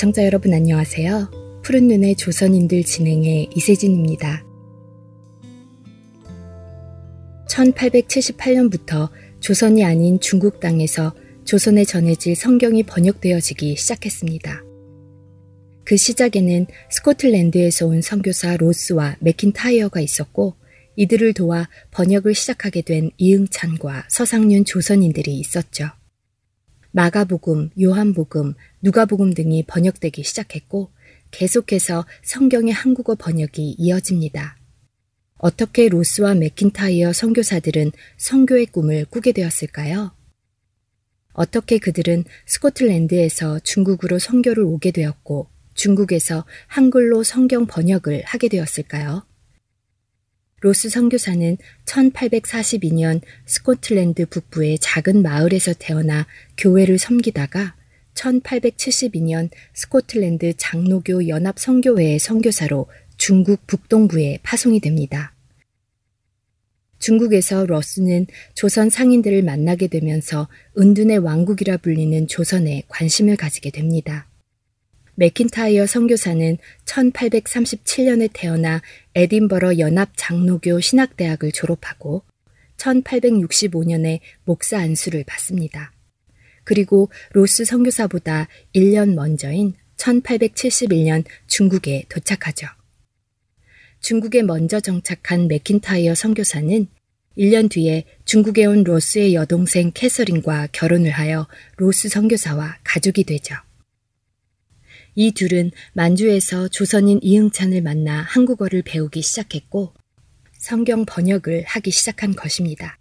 애청자 여러분 안녕하세요. 푸른 눈의 조선인들 진행의 이세진입니다. 1878년부터 조선이 아닌 중국 땅에서 조선에 전해질 성경이 번역되어지기 시작했습니다. 그 시작에는 스코틀랜드에서 온 선교사 로스와 맥킨타이어가 있었고 이들을 도와 번역을 시작하게 된 이응찬과 서상윤 조선인들이 있었죠. 마가복음, 요한복음, 누가복음 등이 번역되기 시작했고 계속해서 성경의 한국어 번역이 이어집니다. 어떻게 로스와 맥킨타이어 선교사들은 성교의 꿈을 꾸게 되었을까요? 어떻게 그들은 스코틀랜드에서 중국으로 성교를 오게 되었고 중국에서 한글로 성경 번역을 하게 되었을까요? 로스 선교사는 1842년 스코틀랜드 북부의 작은 마을에서 태어나 교회를 섬기다가 1872년 스코틀랜드 장로교 연합 선교회의 선교사로 중국 북동부에 파송이 됩니다. 중국에서 로스는 조선 상인들을 만나게 되면서 은둔의 왕국이라 불리는 조선에 관심을 가지게 됩니다. 맥킨타이어 선교사는 1837년에 태어나 에딘버러 연합 장로교 신학대학을 졸업하고 1865년에 목사 안수를 받습니다. 그리고 로스 선교사보다 1년 먼저인 1871년 중국에 도착하죠. 중국에 먼저 정착한 맥킨타이어 선교사는 1년 뒤에 중국에 온 로스의 여동생 캐서린과 결혼을 하여 로스 선교사와 가족이 되죠. 이 둘은 만주에서 조선인 이응찬을 만나 한국어를 배우기 시작했고 성경 번역을 하기 시작한 것입니다.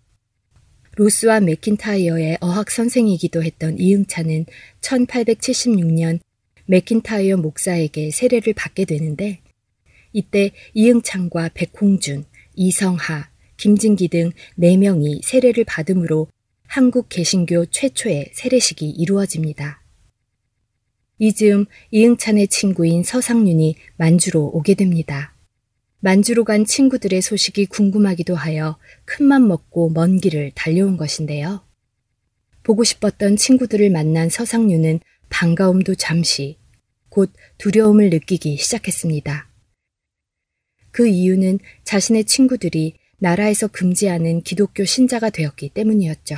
로스와 맥킨타이어의 어학 선생이기도 했던 이응찬은 1876년 맥킨타이어 목사에게 세례를 받게 되는데 이때 이응찬과 백홍준, 이성하, 김진기 등 4명이 세례를 받음으로 한국 개신교 최초의 세례식이 이루어집니다. 이 즈음 이응찬의 친구인 서상윤이 만주로 오게 됩니다. 만주로 간 친구들의 소식이 궁금하기도 하여 큰맘 먹고 먼 길을 달려온 것인데요. 보고 싶었던 친구들을 만난 서상윤은 반가움도 잠시, 곧 두려움을 느끼기 시작했습니다. 그 이유는 자신의 친구들이 나라에서 금지하는 기독교 신자가 되었기 때문이었죠.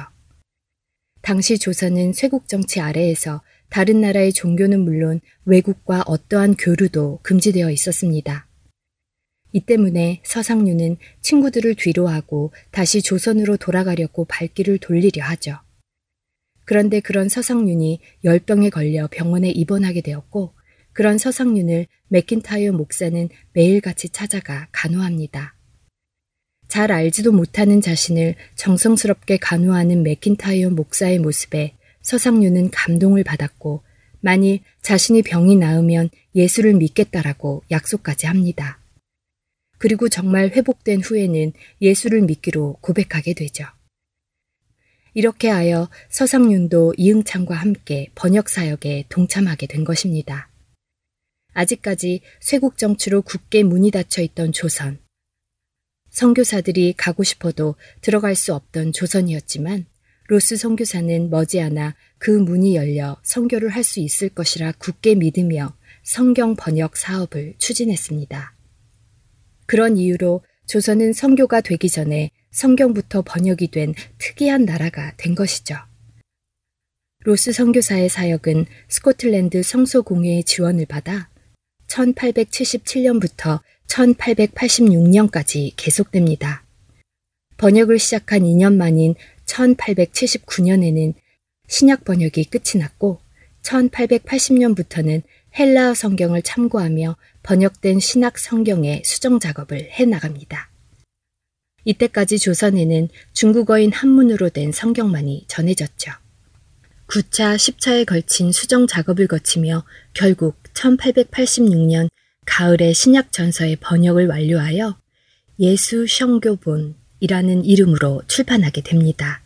당시 조선은 쇄국 정치 아래에서 다른 나라의 종교는 물론 외국과 어떠한 교류도 금지되어 있었습니다. 이 때문에 서상류는 친구들을 뒤로하고 다시 조선으로 돌아가려고 발길을 돌리려 하죠. 그런데 그런 서상윤이 열병에 걸려 병원에 입원하게 되었고 그런 서상윤을 맥킨타이어 목사는 매일같이 찾아가 간호합니다. 잘 알지도 못하는 자신을 정성스럽게 간호하는 맥킨타이어 목사의 모습에 서상윤은 감동을 받았고 만일 자신이 병이 나으면 예수를 믿겠다라고 약속까지 합니다. 그리고 정말 회복된 후에는 예수를 믿기로 고백하게 되죠. 이렇게 하여 서상윤도 이응창과 함께 번역 사역에 동참하게 된 것입니다. 아직까지 쇄국 정치로 굳게 문이 닫혀 있던 조선. 선교사들이 가고 싶어도 들어갈 수 없던 조선이었지만 로스 선교사는 머지않아 그 문이 열려 선교를 할 수 있을 것이라 굳게 믿으며 성경 번역 사업을 추진했습니다. 그런 이유로 조선은 성교가 되기 전에 성경부터 번역이 된 특이한 나라가 된 것이죠. 로스 선교사의 사역은 스코틀랜드 성소공회의 지원을 받아 1877년부터 1886년까지 계속됩니다. 번역을 시작한 2년 만인 1879년에는 신약 번역이 끝이 났고 1880년부터는 헬라어 성경을 참고하며 번역된 신학 성경의 수정 작업을 해 나갑니다. 이때까지 조선에는 중국어인 한문으로 된 성경만이 전해졌죠. 9차, 10차에 걸친 수정 작업을 거치며 결국 1886년 가을에 신약 전서의 번역을 완료하여 예수 성교본이라는 이름으로 출판하게 됩니다.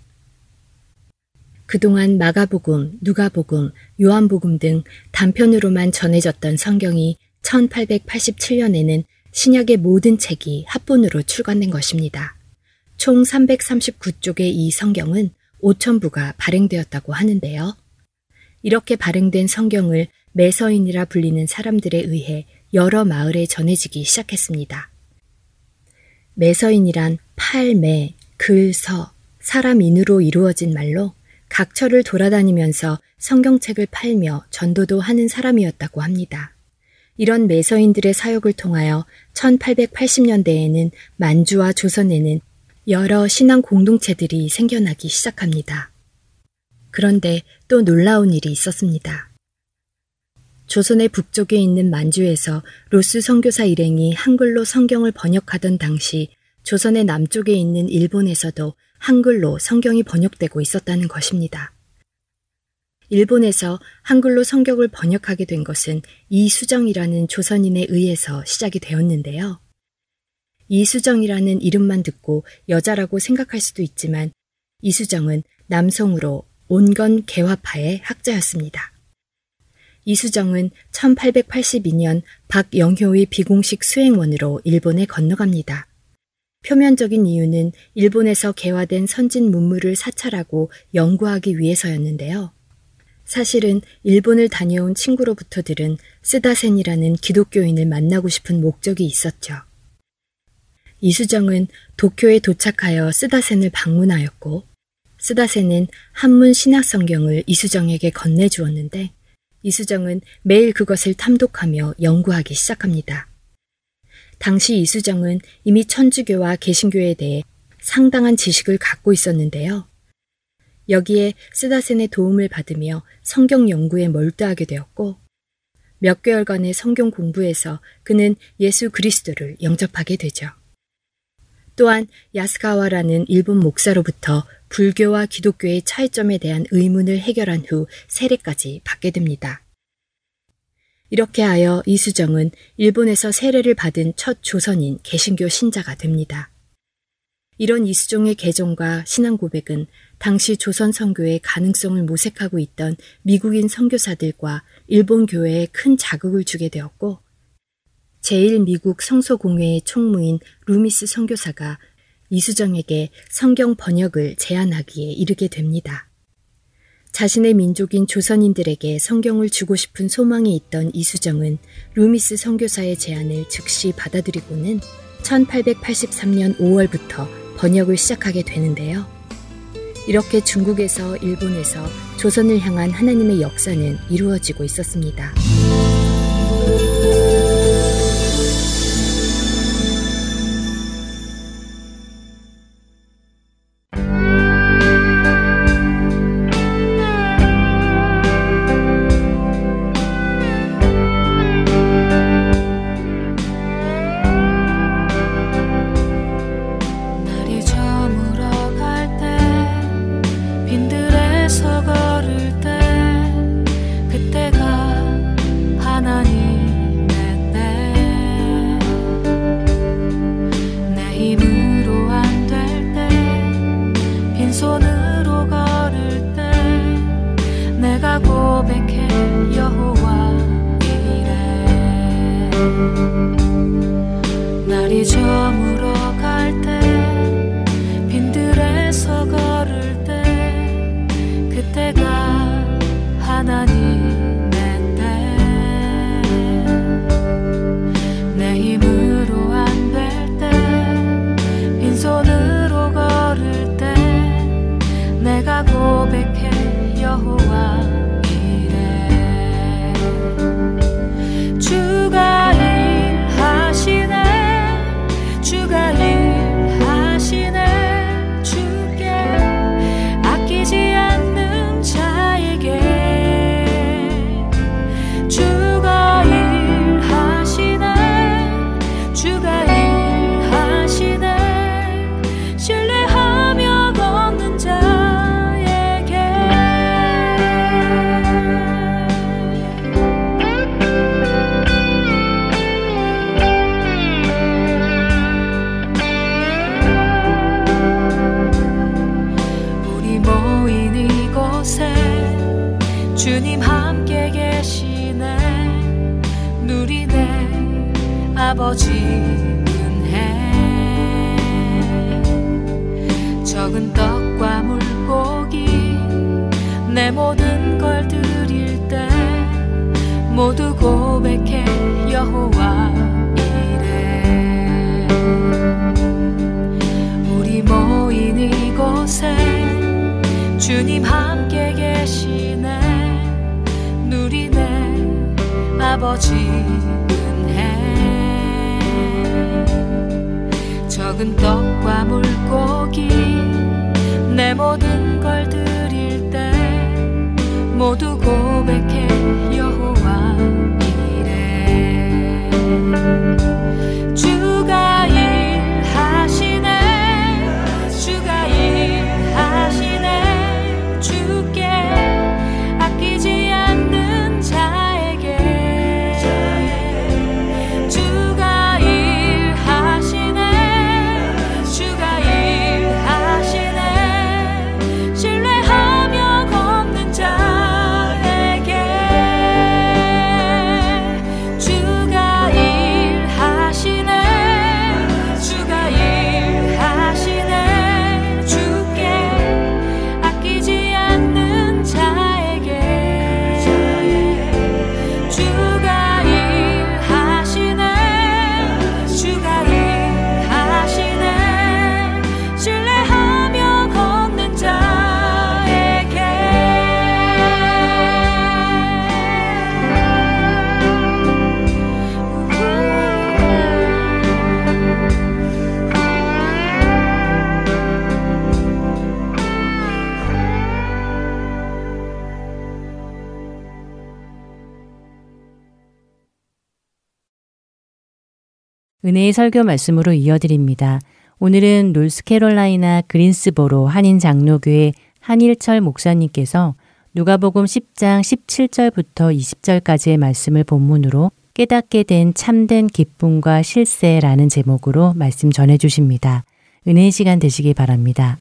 그동안 마가복음, 누가복음, 요한복음 등 단편으로만 전해졌던 성경이 1887년에는 신약의 모든 책이 합본으로 출간된 것입니다. 총 339쪽의 이 성경은 5천부가 발행되었다고 하는데요. 이렇게 발행된 성경을 매서인이라 불리는 사람들에 의해 여러 마을에 전해지기 시작했습니다. 매서인이란 팔매, 글, 서, 사람 인으로 이루어진 말로 각처를 돌아다니면서 성경책을 팔며 전도도 하는 사람이었다고 합니다. 이런 매서인들의 사역을 통하여 1880년대에는 만주와 조선에는 여러 신앙 공동체들이 생겨나기 시작합니다. 그런데 또 놀라운 일이 있었습니다. 조선의 북쪽에 있는 만주에서 로스 선교사 일행이 한글로 성경을 번역하던 당시 조선의 남쪽에 있는 일본에서도 한글로 성경이 번역되고 있었다는 것입니다. 일본에서 한글로 성경을 번역하게 된 것은 이수정이라는 조선인에 의해서 시작이 되었는데요. 이수정이라는 이름만 듣고 여자라고 생각할 수도 있지만 이수정은 남성으로 온건 개화파의 학자였습니다. 이수정은 1882년 박영효의 비공식 수행원으로 일본에 건너갑니다. 표면적인 이유는 일본에서 개화된 선진 문물을 사찰하고 연구하기 위해서였는데요. 사실은 일본을 다녀온 친구로부터 들은 쓰다센이라는 기독교인을 만나고 싶은 목적이 있었죠. 이수정은 도쿄에 도착하여 쓰다센을 방문하였고, 쓰다센은 한문 신학성경을 이수정에게 건네주었는데, 이수정은 매일 그것을 탐독하며 연구하기 시작합니다. 당시 이수정은 이미 천주교와 개신교에 대해 상당한 지식을 갖고 있었는데요. 여기에 쓰다센의 도움을 받으며 성경 연구에 몰두하게 되었고 몇 개월간의 성경 공부에서 그는 예수 그리스도를 영접하게 되죠. 또한 야스카와라는 일본 목사로부터 불교와 기독교의 차이점에 대한 의문을 해결한 후 세례까지 받게 됩니다. 이렇게 하여 이수정은 일본에서 세례를 받은 첫 조선인 개신교 신자가 됩니다. 이런 이수종의 개종과 신앙 고백은 당시 조선 선교의 가능성을 모색하고 있던 미국인 선교사들과 일본 교회에 큰 자극을 주게 되었고 제1미국 성소공회의 총무인 루미스 선교사가 이수정에게 성경 번역을 제안하기에 이르게 됩니다. 자신의 민족인 조선인들에게 성경을 주고 싶은 소망이 있던 이수정은 루미스 선교사의 제안을 즉시 받아들이고는 1883년 5월부터 번역을 시작하게 되는데요. 이렇게 중국에서 일본에서 조선을 향한 하나님의 역사는 이루어지고 있었습니다. 은혜의 설교 말씀으로 이어드립니다. 오늘은 노스캐롤라이나 그린스보로 한인 장로교회 한일철 목사님께서 누가복음 10장 17절부터 20절까지의 말씀을 본문으로 깨닫게 된 참된 기쁨과 실세라는 제목으로 말씀 전해 주십니다. 은혜의 시간 되시기 바랍니다.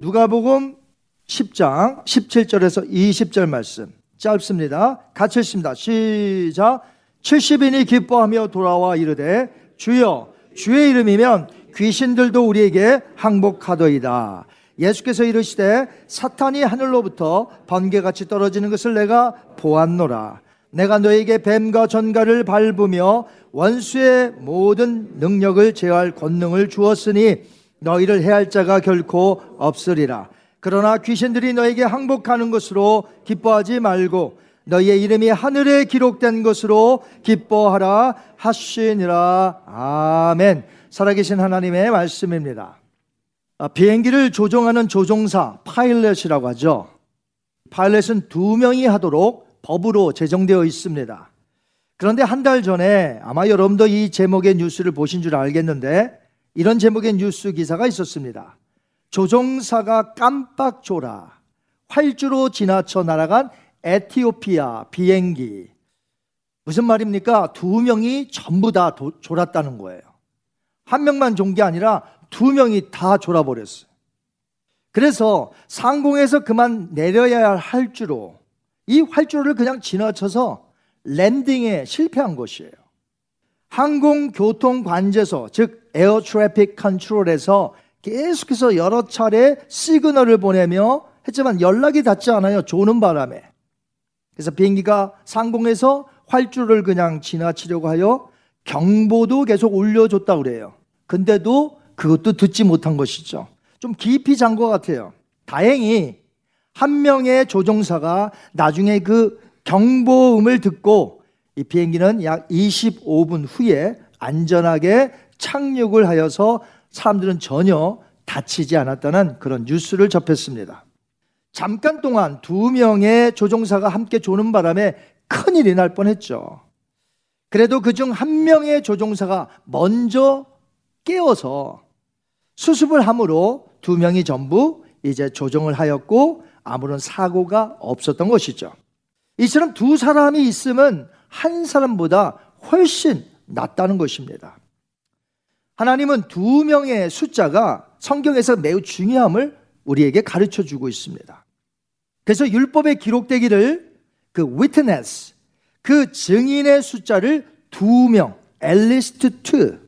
누가복음 10장 17절에서 20절 말씀 짧습니다. 같이 읽습니다. 시작. 70인이 기뻐하며 돌아와 이르되 주여 주의 이름이면 귀신들도 우리에게 항복하더이다. 예수께서 이르시되 사탄이 하늘로부터 번개같이 떨어지는 것을 내가 보았노라. 내가 너에게 뱀과 전갈을 밟으며 원수의 모든 능력을 제어할 권능을 주었으니 너희를 해할 자가 결코 없으리라. 그러나 귀신들이 너에게 항복하는 것으로 기뻐하지 말고 너희의 이름이 하늘에 기록된 것으로 기뻐하라 하시니라. 아멘. 살아계신 하나님의 말씀입니다. 아, 비행기를 조종하는 조종사 파일럿이라고 하죠. 파일럿은 두 명이 하도록 법으로 제정되어 있습니다. 그런데 한 달 전에 아마 여러분도 이 제목의 뉴스를 보신 줄 알겠는데 이런 제목의 뉴스 기사가 있었습니다. 조종사가 깜빡 졸아 활주로 지나쳐 날아간 에티오피아 비행기. 무슨 말입니까? 두 명이 전부 다 도, 졸았다는 거예요. 한 명만 존 게 아니라 두 명이 다 졸아버렸어요. 그래서 상공에서 그만 내려야 할 활주로, 이 활주로를 그냥 지나쳐서 landing에 실패한 것이에요. 항공교통관제소, 즉 Air Traffic Control에서 계속해서 여러 차례 시그널을 보내며 했지만 연락이 닿지 않아요. 조는 바람에. 그래서 비행기가 상공에서 활주로를 그냥 지나치려고 하여 경보도 계속 울려줬다 그래요. 근데도 그것도 듣지 못한 것이죠. 좀 깊이 잔 것 같아요. 다행히 한 명의 조종사가 나중에 그 경보음을 듣고 이 비행기는 약 25분 후에 안전하게 착륙을 하여서 사람들은 전혀 다치지 않았다는 그런 뉴스를 접했습니다. 잠깐 동안 두 명의 조종사가 함께 조는 바람에 큰일이 날 뻔했죠. 그래도 그 중 한 명의 조종사가 먼저 깨어서 수습을 함으로 두 명이 전부 이제 조정을 하였고 아무런 사고가 없었던 것이죠. 이처럼 두 사람이 있으면 한 사람보다 훨씬 낫다는 것입니다. 하나님은 두 명의 숫자가 성경에서 매우 중요함을 우리에게 가르쳐 주고 있습니다. 그래서 율법에 기록되기를 그 witness, 그 증인의 숫자를 두 명, at least two,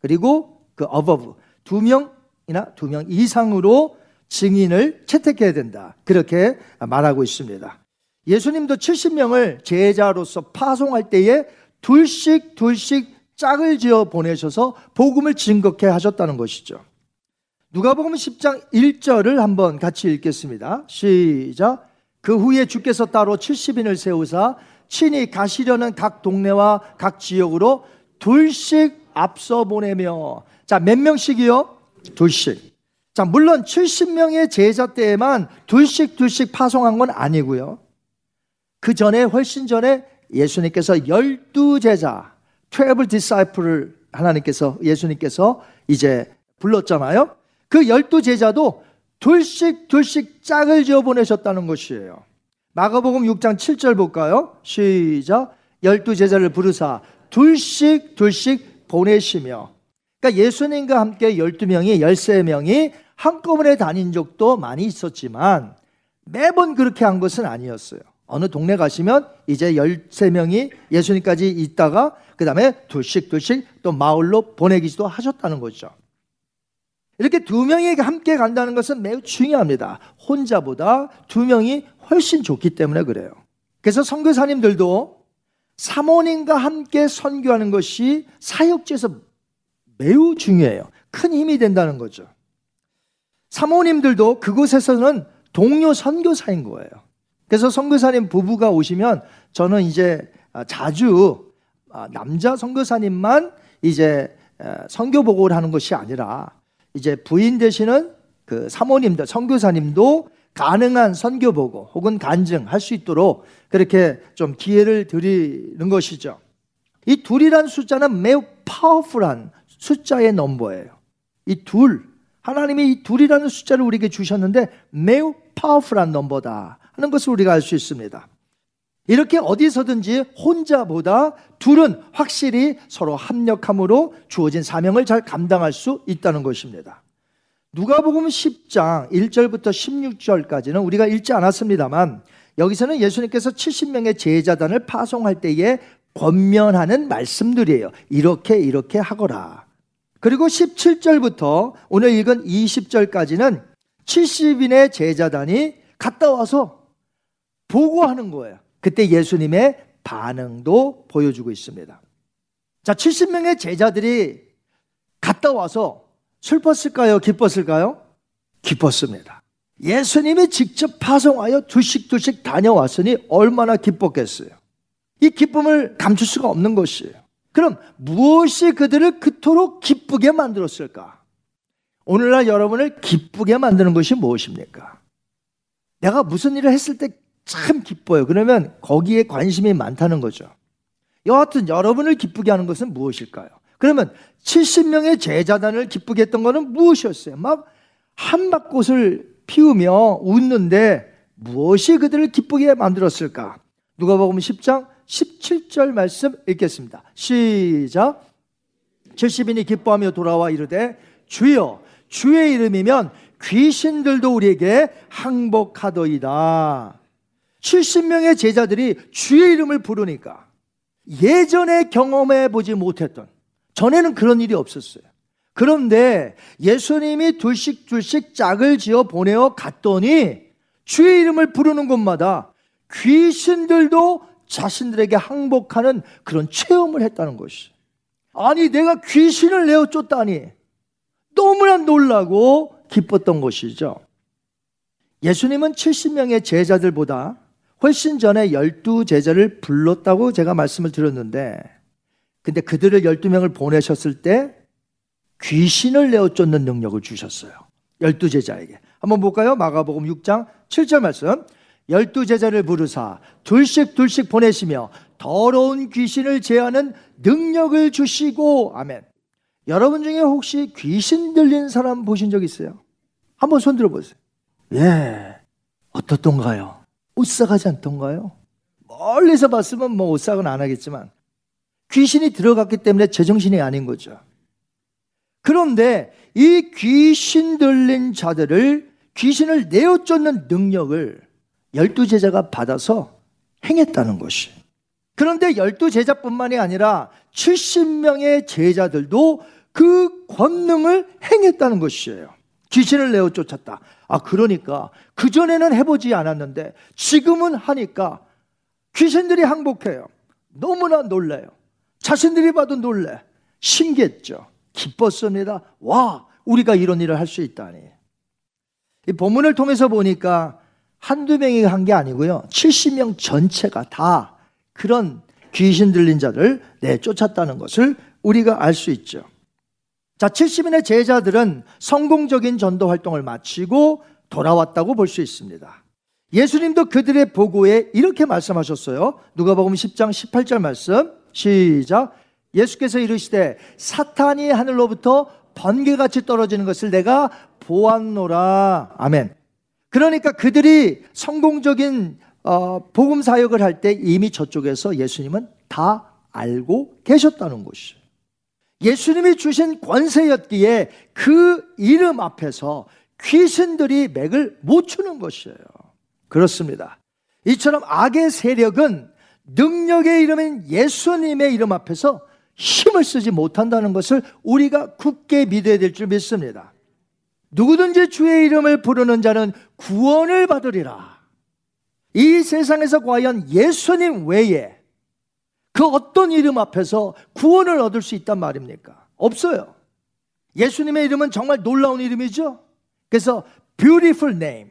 그리고 그 above, 두 명이나 두 명 이상으로 증인을 채택해야 된다. 그렇게 말하고 있습니다. 예수님도 70명을 제자로서 파송할 때에 둘씩 둘씩 짝을 지어 보내셔서 복음을 증거케 하셨다는 것이죠. 누가복음 10장 1절을 한번 같이 읽겠습니다. 시작. 그 후에 주께서 따로 70인을 세우사 친히 가시려는 각 동네와 각 지역으로 둘씩 앞서 보내며 자, 몇 명씩이요? 둘씩. 자, 물론 70명의 제자 때에만 둘씩 둘씩 파송한 건 아니고요. 그 전에 훨씬 전에 예수님께서 열두 제자, 트래블 디사이플을 하나님께서 예수님께서 이제 불렀잖아요. 그 열두 제자도 둘씩 둘씩 짝을 지어 보내셨다는 것이에요. 마가복음 6장 7절 볼까요? 시작. 열두 제자를 부르사 둘씩 둘씩 보내시며 그러니까 예수님과 함께 12명이 13명이 한꺼번에 다닌 적도 많이 있었지만 매번 그렇게 한 것은 아니었어요. 어느 동네 가시면 이제 13명이 예수님까지 있다가 그 다음에 둘씩 둘씩 또 마을로 보내기도 하셨다는 거죠. 이렇게 두 명이 함께 간다는 것은 매우 중요합니다. 혼자보다 두 명이 훨씬 좋기 때문에 그래요. 그래서 선교사님들도 사모님과 함께 선교하는 것이 사역지에서 매우 중요해요. 큰 힘이 된다는 거죠. 사모님들도 그곳에서는 동료 선교사인 거예요. 그래서 선교사님 부부가 오시면 저는 이제 자주 남자 선교사님만 이제 선교 보고를 하는 것이 아니라 이제 부인 되시는 그 사모님들, 선교사님도 가능한 선교 보고 혹은 간증할 수 있도록 그렇게 좀 기회를 드리는 것이죠. 이 둘이란 숫자는 매우 파워풀한 숫자의 넘버예요. 이 둘, 하나님이 이 둘이라는 숫자를 우리에게 주셨는데 매우 파워풀한 넘버다 하는 것을 우리가 알 수 있습니다. 이렇게 어디서든지 혼자보다 둘은 확실히 서로 합력함으로 주어진 사명을 잘 감당할 수 있다는 것입니다. 누가복음 10장 1절부터 16절까지는 우리가 읽지 않았습니다만 여기서는 예수님께서 70명의 제자단을 파송할 때에 권면하는 말씀들이에요. 이렇게 이렇게 하거라. 그리고 17절부터 오늘 읽은 20절까지는 70인의 제자단이 갔다 와서 보고하는 거예요. 그때 예수님의 반응도 보여주고 있습니다. 자, 70명의 제자들이 갔다 와서 슬펐을까요? 기뻤을까요? 기뻤습니다. 예수님이 직접 파송하여 두씩 다녀왔으니 얼마나 기뻤겠어요. 이 기쁨을 감출 수가 없는 것이에요. 그럼 무엇이 그들을 그토록 기쁘게 만들었을까? 오늘날 여러분을 기쁘게 만드는 것이 무엇입니까? 내가 무슨 일을 했을 때 참 기뻐요. 그러면 거기에 관심이 많다는 거죠. 여하튼 여러분을 기쁘게 하는 것은 무엇일까요? 그러면 70명의 제자단을 기쁘게 했던 것은 무엇이었어요? 막 한박꽃을 피우며 웃는데 무엇이 그들을 기쁘게 만들었을까? 누가 보면 10장 17절 말씀 읽겠습니다. 시작. 70인이 기뻐하며 돌아와 이르되 주여 주의 이름이면 귀신들도 우리에게 항복하더이다. 70명의 제자들이 주의 이름을 부르니까 예전에 경험해 보지 못했던 전에는 그런 일이 없었어요. 그런데 예수님이 둘씩 둘씩 짝을 지어 보내어 갔더니 주의 이름을 부르는 곳마다 귀신들도 자신들에게 항복하는 그런 체험을 했다는 것이. 아니, 내가 귀신을 내어 쫓다니 너무나 놀라고 기뻤던 것이죠. 예수님은 70명의 제자들보다 훨씬 전에 12 제자를 불렀다고 제가 말씀을 드렸는데, 근데 그들을 12명을 보내셨을 때 귀신을 내어 쫓는 능력을 주셨어요. 12 제자에게. 한번 볼까요? 마가복음 6장 7절 말씀. 열두 제자를 부르사 둘씩 둘씩 보내시며 더러운 귀신을 제하는 능력을 주시고 아멘. 여러분 중에 혹시 귀신 들린 사람 보신 적 있어요? 한번 손 들어 보세요. 예. 어떻던가요? 오싹하지 않던가요? 멀리서 봤으면 뭐 오싹은 안 하겠지만 귀신이 들어갔기 때문에 제정신이 아닌 거죠. 그런데 이 귀신 들린 자들을 귀신을 내어 쫓는 능력을 열두 제자가 받아서 행했다는 것이. 그런데 열두 제자뿐만이 아니라 70명의 제자들도 그 권능을 행했다는 것이에요. 귀신을 내어 쫓았다. 아, 그러니까 그전에는 해보지 않았는데 지금은 하니까 귀신들이 항복해요. 너무나 놀래요. 자신들이 봐도 놀래. 신기했죠. 기뻤습니다. 와, 우리가 이런 일을 할 수 있다니. 이 본문을 통해서 보니까 한두 명이 한 게 아니고요. 70명 전체가 다 그런 귀신 들린 자를 내쫓았다는 것을 우리가 알 수 있죠. 자, 70인의 제자들은 성공적인 전도 활동을 마치고 돌아왔다고 볼 수 있습니다. 예수님도 그들의 보고에 이렇게 말씀하셨어요. 누가복음 10장 18절 말씀. 시작. 예수께서 이르시되 사탄이 하늘로부터 번개같이 떨어지는 것을 내가 보았노라. 아멘. 그러니까 그들이 성공적인 어, 복음 사역을 할 때 이미 저쪽에서 예수님은 다 알고 계셨다는 것이에요. 예수님이 주신 권세였기에 그 이름 앞에서 귀신들이 맥을 못 추는 것이에요. 그렇습니다. 이처럼 악의 세력은 능력의 이름인 예수님의 이름 앞에서 힘을 쓰지 못한다는 것을 우리가 굳게 믿어야 될 줄 믿습니다. 누구든지 주의 이름을 부르는 자는 구원을 받으리라. 이 세상에서 과연 예수님 외에 그 어떤 이름 앞에서 구원을 얻을 수 있단 말입니까? 없어요. 예수님의 이름은 정말 놀라운 이름이죠. 그래서 beautiful name,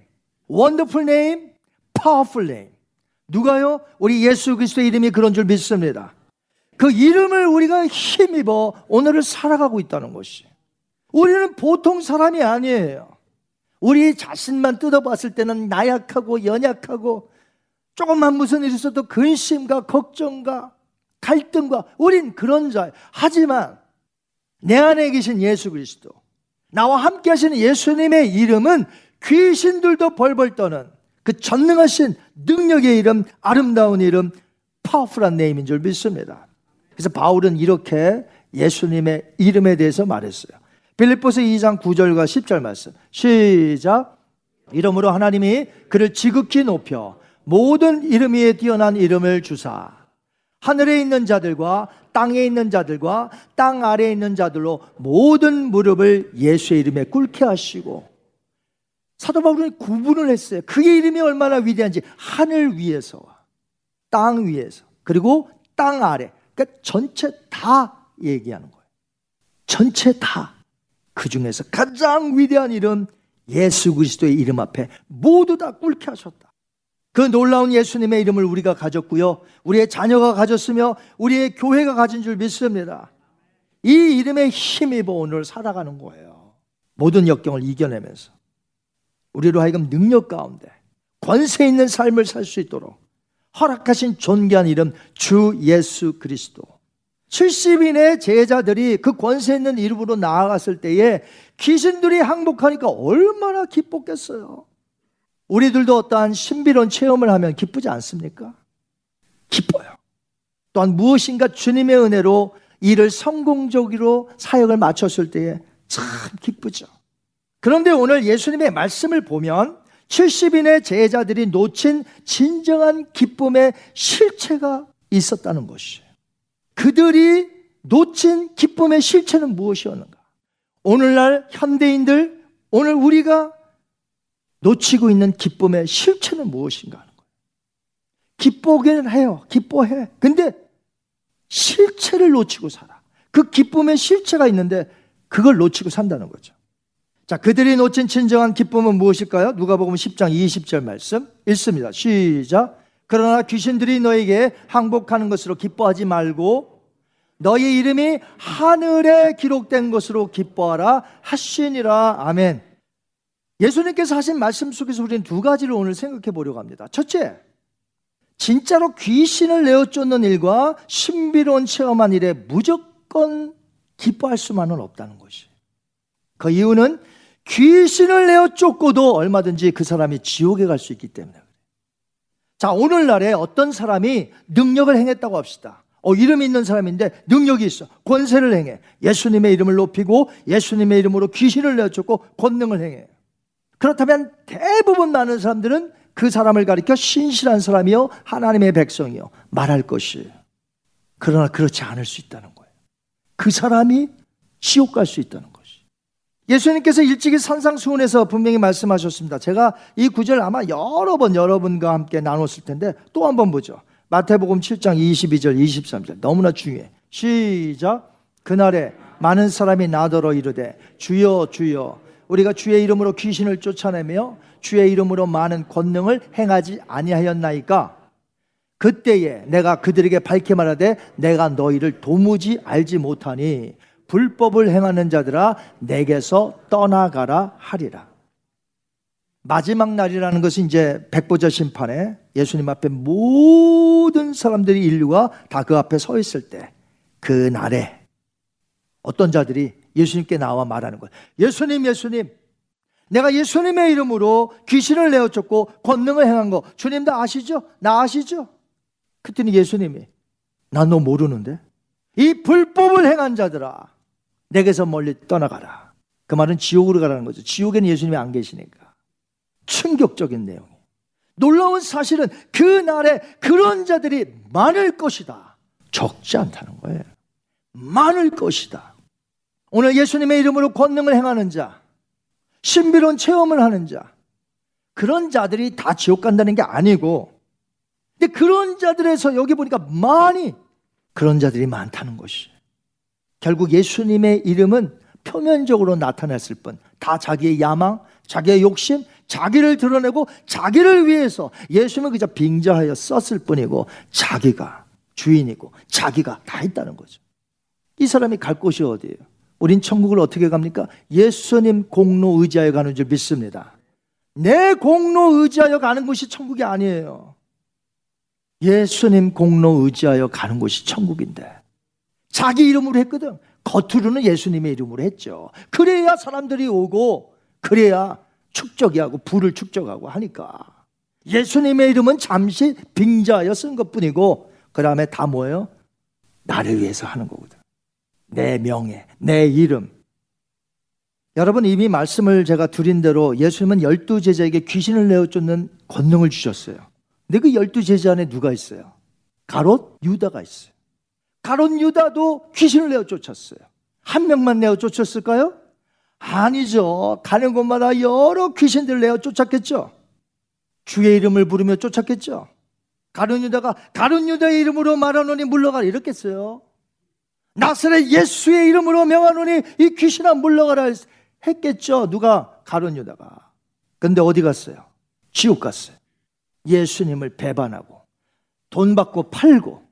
wonderful name, powerful name. 누가요? 우리 예수 그리스도의 이름이 그런 줄 믿습니다. 그 이름을 우리가 힘입어 오늘을 살아가고 있다는 것이. 우리는 보통 사람이 아니에요. 우리 자신만 뜯어봤을 때는 나약하고 연약하고 조금만 무슨 일이 있어도 근심과 걱정과 갈등과 우린 그런 자. 하지만 내 안에 계신 예수 그리스도, 나와 함께 하시는 예수님의 이름은 귀신들도 벌벌 떠는 그 전능하신 능력의 이름, 아름다운 이름, 파워풀한 네임인 줄 믿습니다. 그래서 바울은 이렇게 예수님의 이름에 대해서 말했어요. 빌립보서 2장 9절과 10절 말씀. 시작. 이름으로 하나님이 그를 지극히 높여 모든 이름 위에 뛰어난 이름을 주사 하늘에 있는 자들과 땅에 있는 자들과 땅 아래에 있는 자들로 모든 무릎을 예수의 이름에 꿇게 하시고 사도 바울은 구분을 했어요. 그의 이름이 얼마나 위대한지 하늘 위에서와 땅 위에서 그리고 땅 아래 그러니까 전체 다 얘기하는 거예요. 전체 다. 그 중에서 가장 위대한 이름 예수 그리스도의 이름 앞에 모두 다 꿇게 하셨다. 그 놀라운 예수님의 이름을 우리가 가졌고요. 우리의 자녀가 가졌으며 우리의 교회가 가진 줄 믿습니다. 이 이름에 힘입어 오늘 살아가는 거예요. 모든 역경을 이겨내면서. 우리로 하여금 능력 가운데 권세 있는 삶을 살 수 있도록 허락하신 존귀한 이름 주 예수 그리스도. 70인의 제자들이 그 권세 있는 이름으로 나아갔을 때에 귀신들이 항복하니까 얼마나 기뻤겠어요. 우리들도 어떠한 신비로운 체험을 하면 기쁘지 않습니까? 기뻐요. 또한 무엇인가 주님의 은혜로 일을 성공적으로 사역을 마쳤을 때에 참 기쁘죠. 그런데 오늘 예수님의 말씀을 보면 70인의 제자들이 놓친 진정한 기쁨의 실체가 있었다는 것이에요. 그들이 놓친 기쁨의 실체는 무엇이었는가? 오늘날 현대인들, 오늘 우리가 놓치고 있는 기쁨의 실체는 무엇인가 하는 거예요. 기뻐하기는 해요. 기뻐해. 근데 실체를 놓치고 살아. 그 기쁨의 실체가 있는데 그걸 놓치고 산다는 거죠. 자, 그들이 놓친 진정한 기쁨은 무엇일까요? 누가복음 10장 20절 말씀 읽습니다. 시작. 그러나 귀신들이 너에게 항복하는 것으로 기뻐하지 말고 너의 이름이 하늘에 기록된 것으로 기뻐하라 하시니라. 아멘. 예수님께서 하신 말씀 속에서 우리는 두 가지를 오늘 생각해 보려고 합니다. 첫째, 진짜로 귀신을 내어 쫓는 일과 신비로운 체험한 일에 무조건 기뻐할 수만은 없다는 것이. 그 이유는 귀신을 내어 쫓고도 얼마든지 그 사람이 지옥에 갈 수 있기 때문에. 자, 오늘날에 어떤 사람이 능력을 행했다고 합시다. 어, 이름이 있는 사람인데 능력이 있어. 권세를 행해. 예수님의 이름을 높이고 예수님의 이름으로 귀신을 내어 쫓고 권능을 행해. 그렇다면 대부분 많은 사람들은 그 사람을 가리켜 신실한 사람이요 하나님의 백성이요 말할 것이에요. 그러나 그렇지 않을 수 있다는 거예요. 그 사람이 지옥 갈 수 있다는 것이. 예수님께서 일찍이 산상수훈에서 분명히 말씀하셨습니다. 제가 이 구절 아마 여러 번 여러분과 함께 나눴을 텐데 또 한 번 보죠. 마태복음 7장 22절 23절 너무나 중요해. 시작. 그날에 많은 사람이 나더러 이르되 주여 주여 우리가 주의 이름으로 귀신을 쫓아내며 주의 이름으로 많은 권능을 행하지 아니하였나이까 그때에 내가 그들에게 밝히 말하되 내가 너희를 도무지 알지 못하니 불법을 행하는 자들아 내게서 떠나가라 하리라. 마지막 날이라는 것은 이제 백보자 심판에 예수님 앞에 모든 사람들이 인류가 다 그 앞에 서 있을 때 그 날에 어떤 자들이 예수님께 나와 말하는 거예요. 예수님, 예수님, 내가 예수님의 이름으로 귀신을 내어 쫓고 권능을 행한 거 주님 다 아시죠? 나 아시죠? 그랬더니 예수님이 나 너 모르는데 이 불법을 행한 자들아 내게서 멀리 떠나가라. 그 말은 지옥으로 가라는 거죠. 지옥에는 예수님이 안 계시니까. 충격적인 내용이에요. 놀라운 사실은 그 날에 그런 자들이 많을 것이다. 적지 않다는 거예요. 많을 것이다. 오늘 예수님의 이름으로 권능을 행하는 자, 신비로운 체험을 하는 자, 그런 자들이 다 지옥 간다는 게 아니고, 근데 그런 자들에서 여기 보니까 많이 그런 자들이 많다는 것이. 결국 예수님의 이름은 표면적으로 나타났을 뿐, 다 자기의 야망, 자기의 욕심, 자기를 드러내고 자기를 위해서 예수님은 그저 빙자하여 썼을 뿐이고 자기가 주인이고 자기가 다 있다는 거죠. 이 사람이 갈 곳이 어디예요? 우린 천국을 어떻게 갑니까? 예수님 공로 의지하여 가는 줄 믿습니다. 내 공로 의지하여 가는 곳이 천국이 아니에요. 예수님 공로 의지하여 가는 곳이 천국인데 자기 이름으로 했거든. 겉으로는 예수님의 이름으로 했죠. 그래야 사람들이 오고 그래야 축적이 하고 부를 축적하고 하니까 예수님의 이름은 잠시 빙자하여 쓴 것 뿐이고 그 다음에 다 뭐예요? 나를 위해서 하는 거거든. 내 명예, 내 이름. 여러분 이미 말씀을 제가 드린 대로 예수님은 열두 제자에게 귀신을 내어 쫓는 권능을 주셨어요. 근데 그 열두 제자 안에 누가 있어요? 가롯 유다가 있어요. 가롯 유다도 귀신을 내어 쫓았어요. 한 명만 내어 쫓았을까요? 아니죠. 가는 곳마다 여러 귀신들 내어 쫓았겠죠. 주의 이름을 부르며 쫓았겠죠. 가룟 유다가 가룟 유다의 이름으로 말하노니 물러가라 이렇겠어요. 나사렛 예수의 이름으로 명하노니 이 귀신아 물러가라 했겠죠. 누가 가룟 유다가. 근데 어디 갔어요? 지옥 갔어요. 예수님을 배반하고 돈 받고 팔고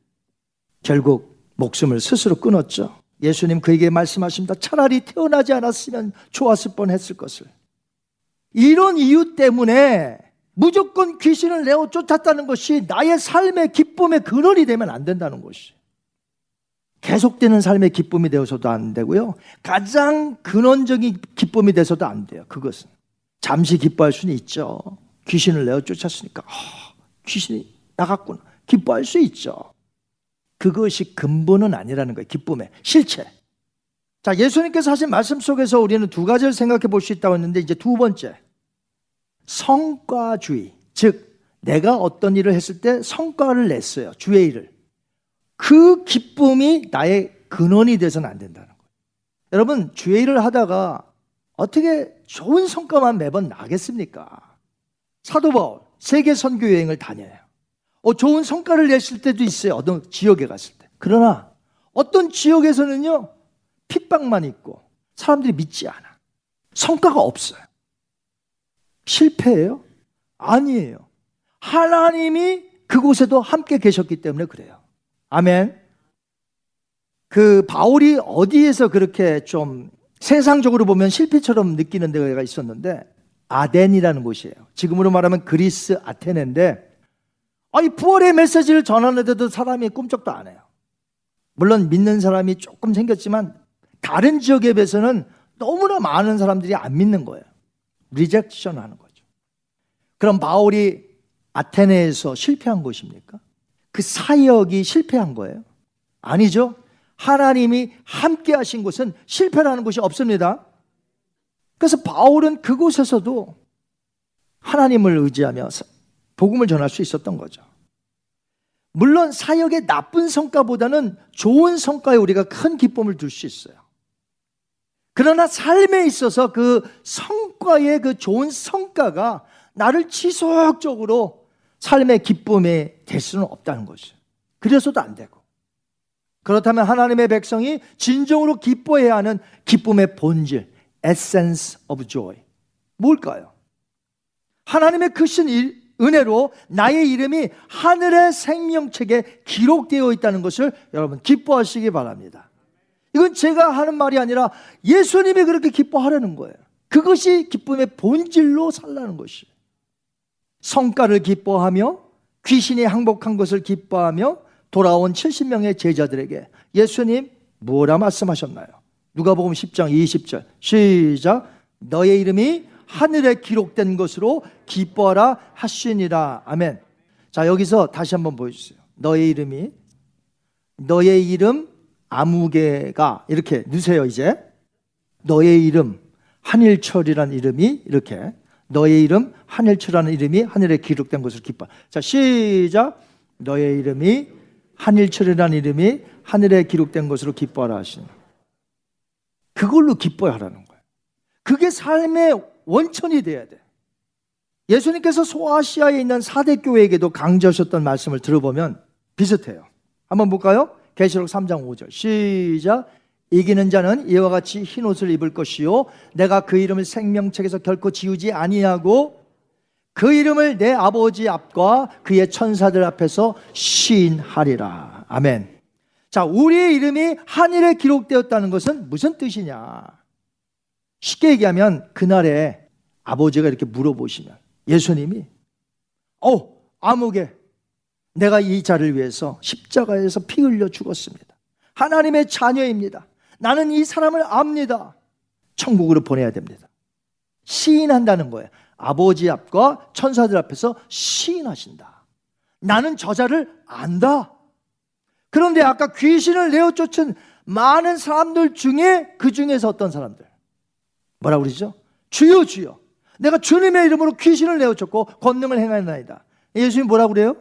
결국 목숨을 스스로 끊었죠. 예수님 그에게 말씀하십니다. 차라리 태어나지 않았으면 좋았을 뻔 했을 것을. 이런 이유 때문에 무조건 귀신을 내어 쫓았다는 것이 나의 삶의 기쁨의 근원이 되면 안 된다는 것이. 계속되는 삶의 기쁨이 되어서도 안 되고요. 가장 근원적인 기쁨이 돼서도 안 돼요. 그것은. 잠시 기뻐할 수는 있죠. 귀신을 내어 쫓았으니까. 아, 귀신이 나갔구나. 기뻐할 수 있죠. 그것이 근본은 아니라는 거예요. 기쁨의 실체. 자, 예수님께서 하신 말씀 속에서 우리는 두 가지를 생각해 볼 수 있다고 했는데 이제 두 번째. 성과주의. 즉, 내가 어떤 일을 했을 때 성과를 냈어요. 주의 일을. 그 기쁨이 나의 근원이 돼서는 안 된다는 거예요. 여러분, 주의 일을 하다가 어떻게 좋은 성과만 매번 나겠습니까? 사도 바울, 세계 선교 여행을 다녀요. 어, 좋은 성과를 냈을 때도 있어요. 어떤 지역에 갔을 때. 그러나 어떤 지역에서는요, 핍박만 있고 사람들이 믿지 않아. 성과가 없어요. 실패예요? 아니에요. 하나님이 그곳에도 함께 계셨기 때문에 그래요. 아멘. 그 바울이 어디에서 그렇게 좀 세상적으로 보면 실패처럼 느끼는 데가 있었는데 아덴이라는 곳이에요. 지금으로 말하면 그리스 아테네인데 아니 부활의 메시지를 전하는데도 사람이 꿈쩍도 안 해요. 물론 믿는 사람이 조금 생겼지만 다른 지역에 비해서는 너무나 많은 사람들이 안 믿는 거예요. 리젝션 하는 거죠. 그럼 바울이 아테네에서 실패한 것입니까? 그 사역이 실패한 거예요? 아니죠. 하나님이 함께 하신 곳은 실패라는 것이 없습니다. 그래서 바울은 그곳에서도 하나님을 의지하며 복음을 전할 수 있었던 거죠. 물론 사역의 나쁜 성과보다는 좋은 성과에 우리가 큰 기쁨을 둘수 있어요. 그러나 삶에 있어서 그 성과의 그 좋은 성과가 나를 지속적으로 삶의 기쁨에 될 수는 없다는 거죠. 그래서도 안 되고. 그렇다면 하나님의 백성이 진정으로 기뻐해야 하는 기쁨의 본질, essence of joy. 뭘까요? 하나님의 크신 일, 은혜로 나의 이름이 하늘의 생명책에 기록되어 있다는 것을 여러분 기뻐하시기 바랍니다. 이건 제가 하는 말이 아니라 예수님이 그렇게 기뻐하려는 거예요. 그것이 기쁨의 본질로 살라는 것이에요. 성과를 기뻐하며 귀신이 항복한 것을 기뻐하며 돌아온 70명의 제자들에게 예수님 뭐라 말씀하셨나요? 누가복음 10장 20절. 시작. 너의 이름이 하늘에 기록된 것으로 기뻐하라 하시니라. 아멘. 자 여기서 다시 한번 보여 주세요. 너의 이름이 너의 이름 아무개가. 이렇게 넣으세요 이제. 너의 이름 한일철이라는 이름이 이렇게 너의 이름 한일철이라는 이름이 하늘에 기록된 것을 기뻐 자 시작 너의 이름이 한일철이라는 이름이 하늘에 기록된 것으로 기뻐하라 하시니 그걸로 기뻐하라는 거예요. 그게 삶의 원천이 돼야 돼. 예수님께서 소아시아에 있는 사대 교회에게도 강조하셨던 말씀을 들어보면 비슷해요. 한번 볼까요? 계시록 3장 5절. 시작. 이기는 자는 이와 같이 흰 옷을 입을 것이요 내가 그 이름을 생명책에서 결코 지우지 아니하고 그 이름을 내 아버지 앞과 그의 천사들 앞에서 시인하리라. 아멘. 자, 우리의 이름이 하늘에 기록되었다는 것은 무슨 뜻이냐? 쉽게 얘기하면 그날에 아버지가 이렇게 물어보시면 예수님이 어, 아무개 내가 이 자를 위해서 십자가에서 피 흘려 죽었습니다. 하나님의 자녀입니다. 나는 이 사람을 압니다. 천국으로 보내야 됩니다. 시인한다는 거예요. 아버지 앞과 천사들 앞에서 시인하신다. 나는 저자를 안다. 그런데 아까 귀신을 내어 쫓은 많은 사람들 중에 그 중에서 어떤 사람들? 뭐라 그러죠? 주여 주여. 내가 주님의 이름으로 귀신을 내어 쫓고 권능을 행하나이다. 예수님 뭐라 그래요?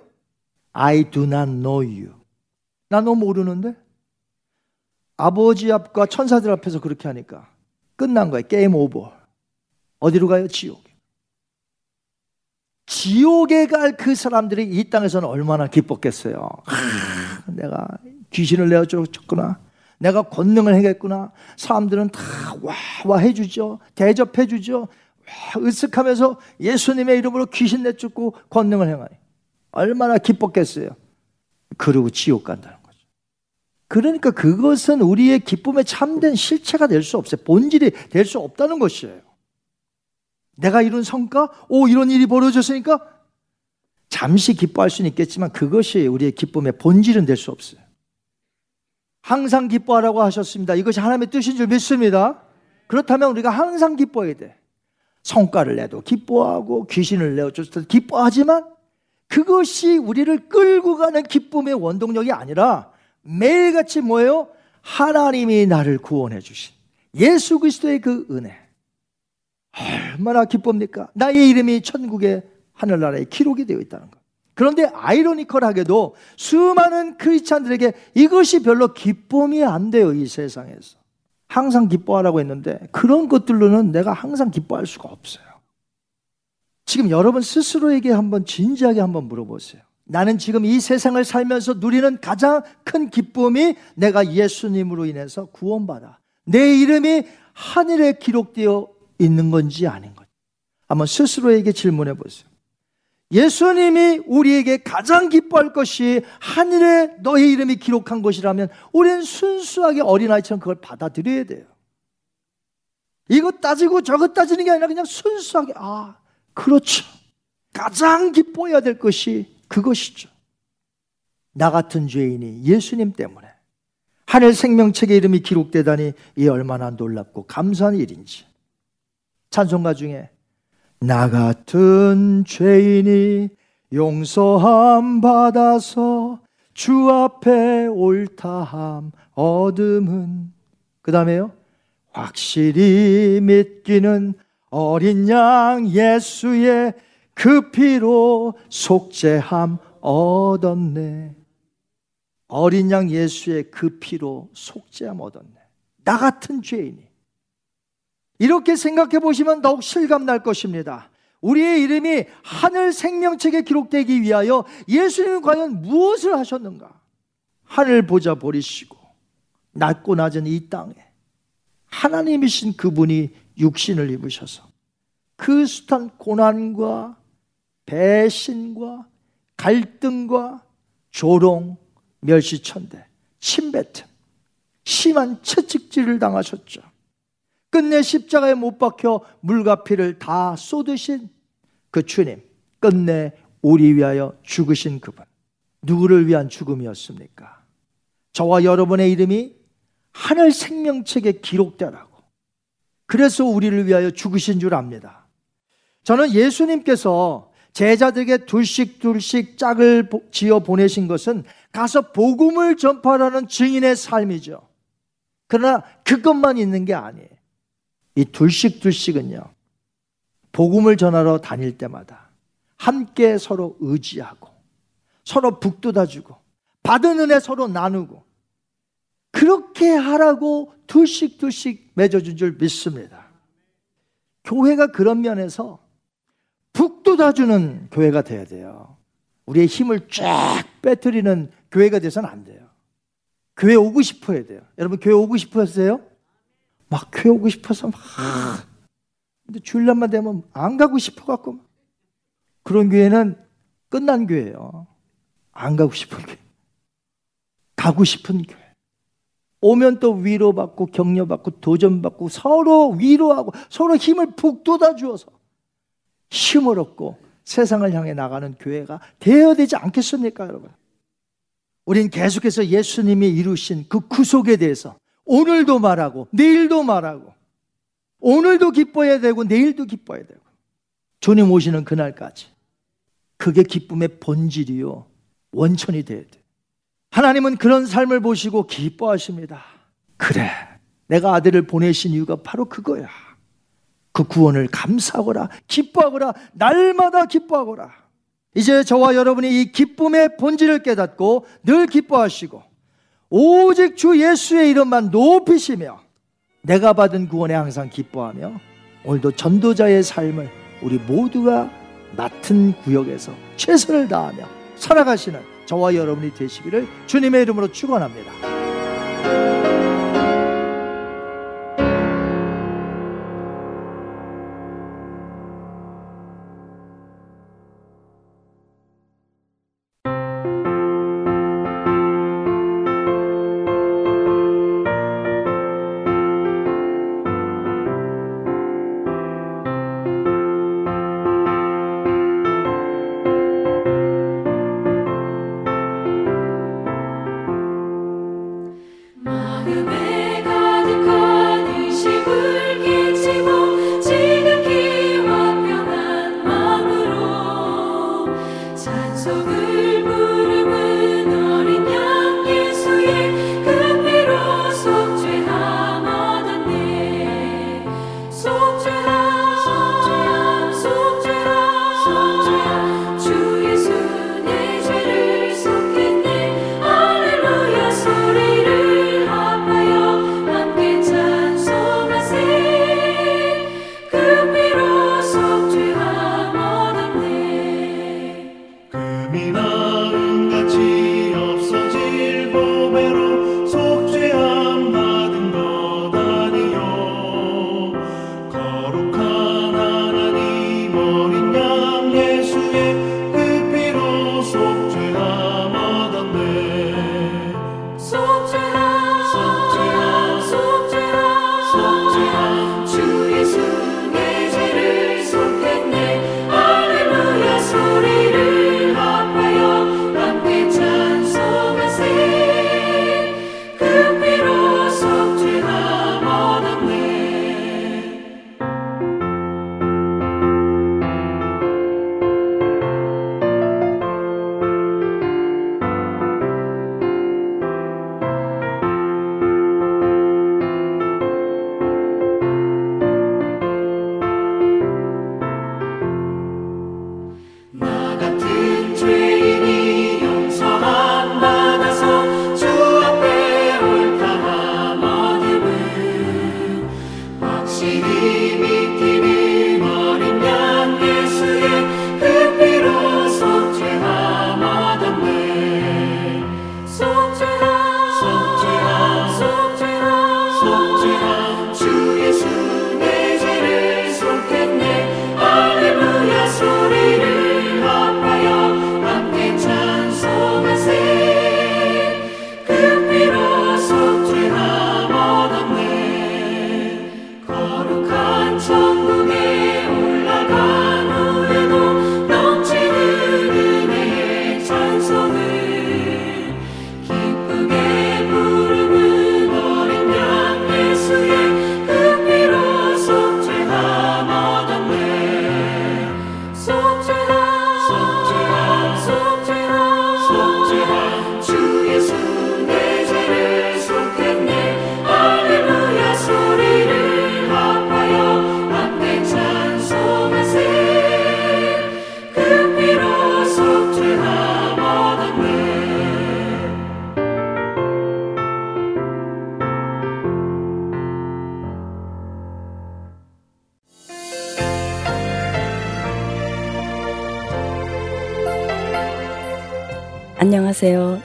I do not know you. 나 너 모르는데? 아버지 앞과 천사들 앞에서 그렇게 하니까 끝난 거예요. 게임 오버. 어디로 가요? 지옥. 지옥에 갈 그 사람들이 이 땅에서는 얼마나 기뻤겠어요. 하, 내가 귀신을 내어 쫓구나. 내가 권능을 해겠구나. 사람들은 다 와, 와 해주죠. 대접해주죠. 와, 으쓱하면서 예수님의 이름으로 귀신 내쫓고 권능을 행하니. 얼마나 기뻤겠어요. 그리고 지옥 거죠. 그러니까 그것은 우리의 기쁨의 참된 실체가 될 수 없어요. 본질이 될 수 없다는 것이에요. 내가 이룬 성과? 오, 이런 일이 벌어졌으니까? 잠시 기뻐할 수는 있겠지만 그것이 우리의 기쁨의 본질은 될 수 없어요. 항상 기뻐하라고 하셨습니다. 이것이 하나님의 뜻인 줄 믿습니다. 그렇다면 우리가 항상 기뻐해야 돼. 성과를 내도 기뻐하고 귀신을 내어줬을 때도 기뻐하지만 그것이 우리를 끌고 가는 기쁨의 원동력이 아니라 매일같이 뭐예요? 하나님이 나를 구원해 주신 예수 그리스도의 그 은혜. 얼마나 기쁩니까? 나의 이름이 천국의 하늘나라에 기록이 되어 있다는 것. 그런데 아이러니컬하게도 수많은 크리스찬들에게 이것이 별로 기쁨이 안 돼요, 이 세상에서. 항상 기뻐하라고 했는데 그런 것들로는 내가 항상 기뻐할 수가 없어요. 지금 여러분 스스로에게 한번 진지하게 한번 물어보세요. 나는 지금 이 세상을 살면서 누리는 가장 큰 기쁨이 내가 예수님으로 인해서 구원받아. 내 이름이 하늘에 기록되어 있는 건지 아닌 건지. 한번 스스로에게 질문해 보세요. 예수님이 우리에게 가장 기뻐할 것이 하늘에 너의 이름이 기록한 것이라면 우리는 순수하게 어린아이처럼 그걸 받아들여야 돼요. 이것 따지고 저것 따지는 게 아니라 그냥 순수하게, 아, 그렇죠. 가장 기뻐해야 될 것이 그것이죠. 나 같은 죄인이 예수님 때문에 하늘 생명책의 이름이 기록되다니 이 얼마나 놀랍고 감사한 일인지. 찬송가 중에 나 같은 죄인이 용서함 받아서 주 앞에 옳다함 얻음은 그 다음에요 확실히 믿기는 어린 양 예수의 그 피로 속죄함 얻었네. 어린 양 예수의 그 피로 속죄함 얻었네. 나 같은 죄인이. 이렇게 생각해 보시면 더욱 실감 날 것입니다. 우리의 이름이 하늘 생명책에 기록되기 위하여 예수님이 과연 무엇을 하셨는가? 하늘 보자 버리시고 낮고 낮은 이 땅에 하나님이신 그분이 육신을 입으셔서 그 숱한 고난과 배신과 갈등과 조롱, 멸시천대, 침뱉음, 심한 채찍질을 당하셨죠. 끝내 십자가에 못 박혀 물과 피를 다 쏟으신 그 주님, 끝내 우리 위하여 죽으신 그분. 누구를 위한 죽음이었습니까? 저와 여러분의 이름이 하늘 생명책에 기록되라고. 그래서 우리를 위하여 죽으신 줄 압니다. 저는 예수님께서 제자들에게 둘씩 둘씩 짝을 지어 보내신 것은 가서 복음을 전파하는 증인의 삶이죠. 그러나 그것만 있는 게 아니에요. 이 둘씩 둘씩은요. 복음을 전하러 다닐 때마다 함께 서로 의지하고 서로 북돋아주고 받은 은혜 서로 나누고 그렇게 하라고 둘씩 둘씩 맺어준 줄 믿습니다. 교회가 그런 면에서 북돋아주는 교회가 돼야 돼요. 우리의 힘을 쫙 빼뜨리는 교회가 돼서는 안 돼요. 교회 오고 싶어야 돼요. 여러분 교회 오고 싶으세요? 막 교회 오고 싶어서 막 근데 주일날만 되면 안 가고 싶어 갖고 그런 교회는 끝난 교회예요. 안 가고 싶은 교회. 가고 싶은 교회. 오면 또 위로받고 격려받고 도전받고 서로 위로하고 서로 힘을 북돋아 주어서 힘을 얻고 세상을 향해 나가는 교회가 되어야 되지 않겠습니까, 여러분? 우린 계속해서 예수님이 이루신 그 구속에 대해서 오늘도 말하고 내일도 말하고 오늘도 기뻐해야 되고 내일도 기뻐해야 되고 주님 오시는 그날까지 그게 기쁨의 본질이요 원천이 돼야 돼. 하나님은 그런 삶을 보시고 기뻐하십니다. 그래, 내가 아들을 보내신 이유가 바로 그거야. 그 구원을 감사하거라, 기뻐하거라, 날마다 기뻐하거라. 이제 저와 여러분이 이 기쁨의 본질을 깨닫고 늘 기뻐하시고 오직 주 예수의 이름만 높이시며 내가 받은 구원에 항상 기뻐하며 오늘도 전도자의 삶을 우리 모두가 맡은 구역에서 최선을 다하며 살아가시는 저와 여러분이 되시기를 주님의 이름으로 축원합니다.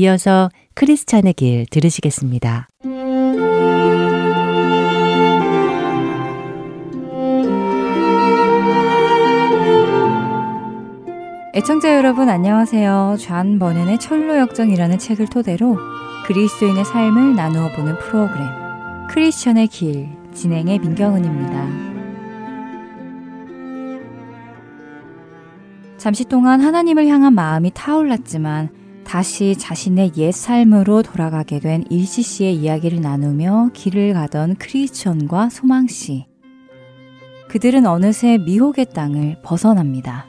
이어서 크리스찬의 길 들으시겠습니다. 애청자 여러분 안녕하세요. 존 번연의 천로역정이라는 책을 토대로 그리스도인의 삶을 나누어 보는 프로그램 크리스천의 길 진행의 민경은입니다. 잠시 동안 하나님을 향한 마음이 타올랐지만 다시 자신의 옛 삶으로 돌아가게 된 일시 씨의 이야기를 나누며 길을 가던 크리스천과 소망 씨. 그들은 어느새 미혹의 땅을 벗어납니다.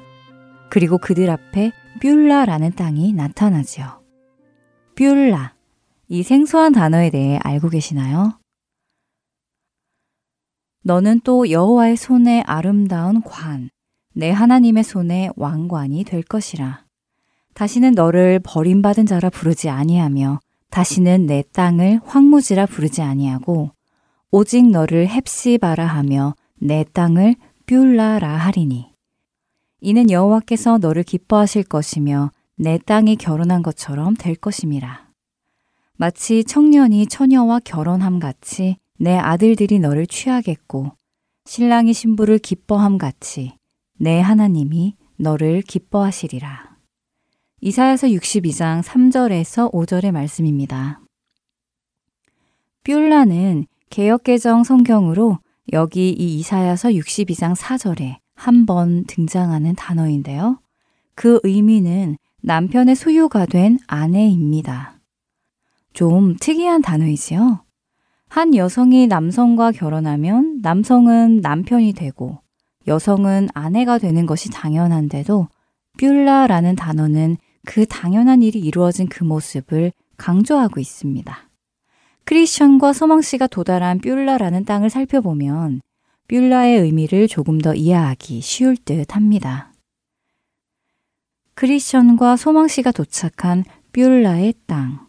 그리고 그들 앞에 뷸라라는 땅이 나타나지요. 뷸라. 이 생소한 단어에 대해 알고 계시나요? 너는 또 여호와의 손에 아름다운 관, 내 하나님의 손에 왕관이 될 것이라. 다시는 너를 버림받은 자라 부르지 아니하며 다시는 내 땅을 황무지라 부르지 아니하고 오직 너를 헵시바라 하며 내 땅을 뷸라라 하리니 이는 여호와께서 너를 기뻐하실 것이며 내 땅이 결혼한 것처럼 될 것임이라 마치 청년이 처녀와 결혼함 같이 내 아들들이 너를 취하겠고 신랑이 신부를 기뻐함 같이 내 하나님이 너를 기뻐하시리라. 이사야서 62장 3절에서 5절의 말씀입니다. 뷸라는 개혁개정 성경으로 여기 이 이사야서 62장 4절에 한 번 등장하는 단어인데요. 그 의미는 남편의 소유가 된 아내입니다. 좀 특이한 단어이지요? 한 여성이 남성과 결혼하면 남성은 남편이 되고 여성은 아내가 되는 것이 당연한데도 뷸라라는 단어는 그 당연한 일이 이루어진 그 모습을 강조하고 있습니다. 크리스천과 소망 씨가 도달한 뷸라라는 땅을 살펴보면 뷸라의 의미를 조금 더 이해하기 쉬울 듯 합니다. 크리스천과 소망 씨가 도착한 뷸라의 땅.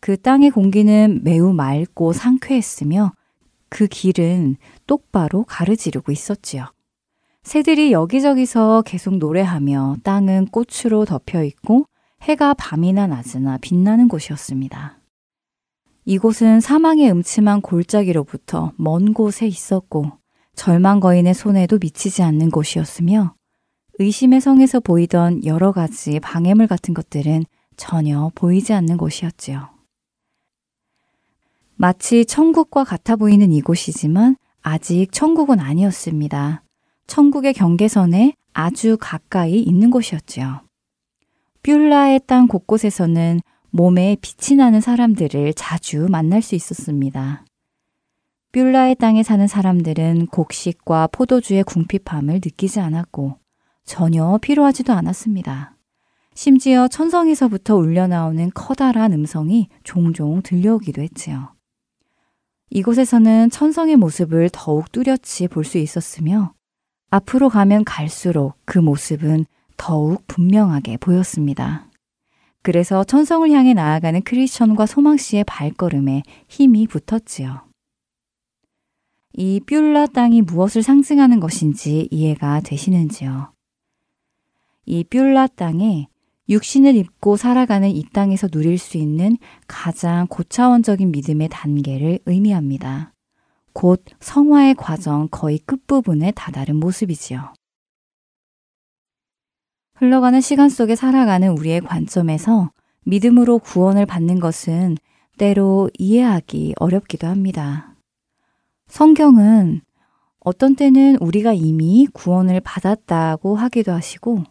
그 땅의 공기는 매우 맑고 상쾌했으며 그 길은 똑바로 가르지르고 있었지요. 새들이 여기저기서 계속 노래하며 땅은 꽃으로 덮여 있고 해가 밤이나 낮으나 빛나는 곳이었습니다. 이곳은 사망의 음침한 골짜기로부터 먼 곳에 있었고 절망 거인의 손에도 미치지 않는 곳이었으며 의심의 성에서 보이던 여러 가지 방해물 같은 것들은 전혀 보이지 않는 곳이었지요. 마치 천국과 같아 보이는 이곳이지만 아직 천국은 아니었습니다. 천국의 경계선에 아주 가까이 있는 곳이었지요. 뷸라의 땅 곳곳에서는 몸에 빛이 나는 사람들을 자주 만날 수 있었습니다. 뷸라의 땅에 사는 사람들은 곡식과 포도주의 궁핍함을 느끼지 않았고 전혀 필요하지도 않았습니다. 심지어 천성에서부터 울려나오는 커다란 음성이 종종 들려오기도 했지요. 이곳에서는 천성의 모습을 더욱 뚜렷이 볼 수 있었으며 앞으로 가면 갈수록 그 모습은 더욱 분명하게 보였습니다. 그래서 천성을 향해 나아가는 크리스천과 소망 씨의 발걸음에 힘이 붙었지요. 이 뷸라 땅이 무엇을 상징하는 것인지 이해가 되시는지요? 이 뷸라 땅에 육신을 입고 살아가는 이 땅에서 누릴 수 있는 가장 고차원적인 믿음의 단계를 의미합니다. 곧 성화의 과정 거의 끝부분에 다다른 모습이지요. 흘러가는 시간 속에 살아가는 우리의 관점에서 믿음으로 구원을 받는 것은 때로 이해하기 어렵기도 합니다. 성경은 어떤 때는 우리가 이미 구원을 받았다고 하기도 하시고,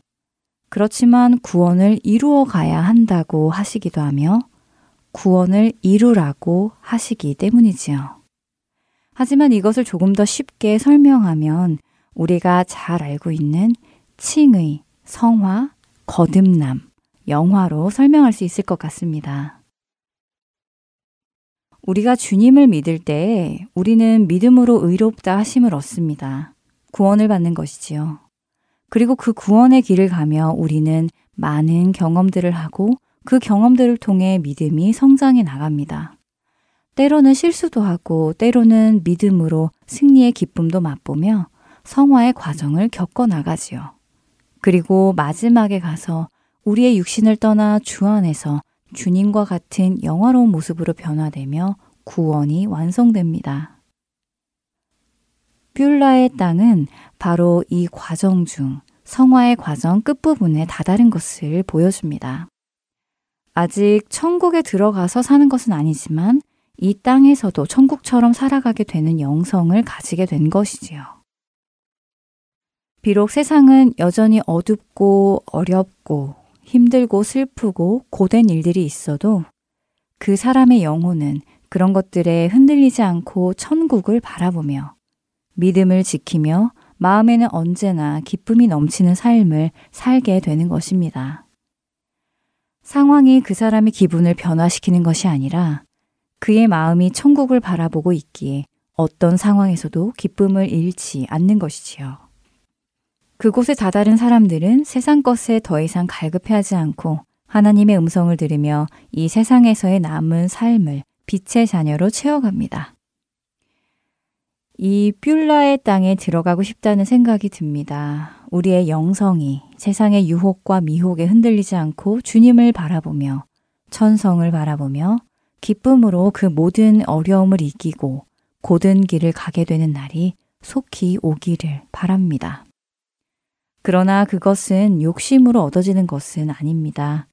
그렇지만 구원을 이루어 가야 한다고 하시기도 하며, 구원을 이루라고 하시기 때문이지요. 하지만 이것을 조금 더 쉽게 설명하면 우리가 잘 알고 있는 칭의, 성화, 거듭남, 영화로 설명할 수 있을 것 같습니다. 우리가 주님을 믿을 때 우리는 믿음으로 의롭다 하심을 얻습니다. 구원을 받는 것이지요. 그리고 그 구원의 길을 가며 우리는 많은 경험들을 하고 그 경험들을 통해 믿음이 성장해 나갑니다. 때로는 실수도 하고 때로는 믿음으로 승리의 기쁨도 맛보며 성화의 과정을 겪어 나가지요. 그리고 마지막에 가서 우리의 육신을 떠나 주 안에서 주님과 같은 영화로운 모습으로 변화되며 구원이 완성됩니다. 뷸라의 땅은 바로 이 과정 중 성화의 과정 끝부분에 다다른 것을 보여줍니다. 아직 천국에 들어가서 사는 것은 아니지만 이 땅에서도 천국처럼 살아가게 되는 영성을 가지게 된 것이지요. 비록 세상은 여전히 어둡고 어렵고 힘들고 슬프고 고된 일들이 있어도 그 사람의 영혼은 그런 것들에 흔들리지 않고 천국을 바라보며 믿음을 지키며 마음에는 언제나 기쁨이 넘치는 삶을 살게 되는 것입니다. 상황이 그 사람의 기분을 변화시키는 것이 아니라 그의 마음이 천국을 바라보고 있기에 어떤 상황에서도 기쁨을 잃지 않는 것이지요. 그곳에 다다른 사람들은 세상 것에 더 이상 갈급해하지 않고 하나님의 음성을 들으며 이 세상에서의 남은 삶을 빛의 자녀로 채워갑니다. 이 뷸라의 땅에 들어가고 싶다는 생각이 듭니다. 우리의 영성이 세상의 유혹과 미혹에 흔들리지 않고 주님을 바라보며 천성을 바라보며 기쁨으로 그 모든 어려움을 이기고 고든 길을 가게 되는 날이 속히 오기를 바랍니다. 그러나 그것은 욕심으로 얻어지는 것은 아닙니다.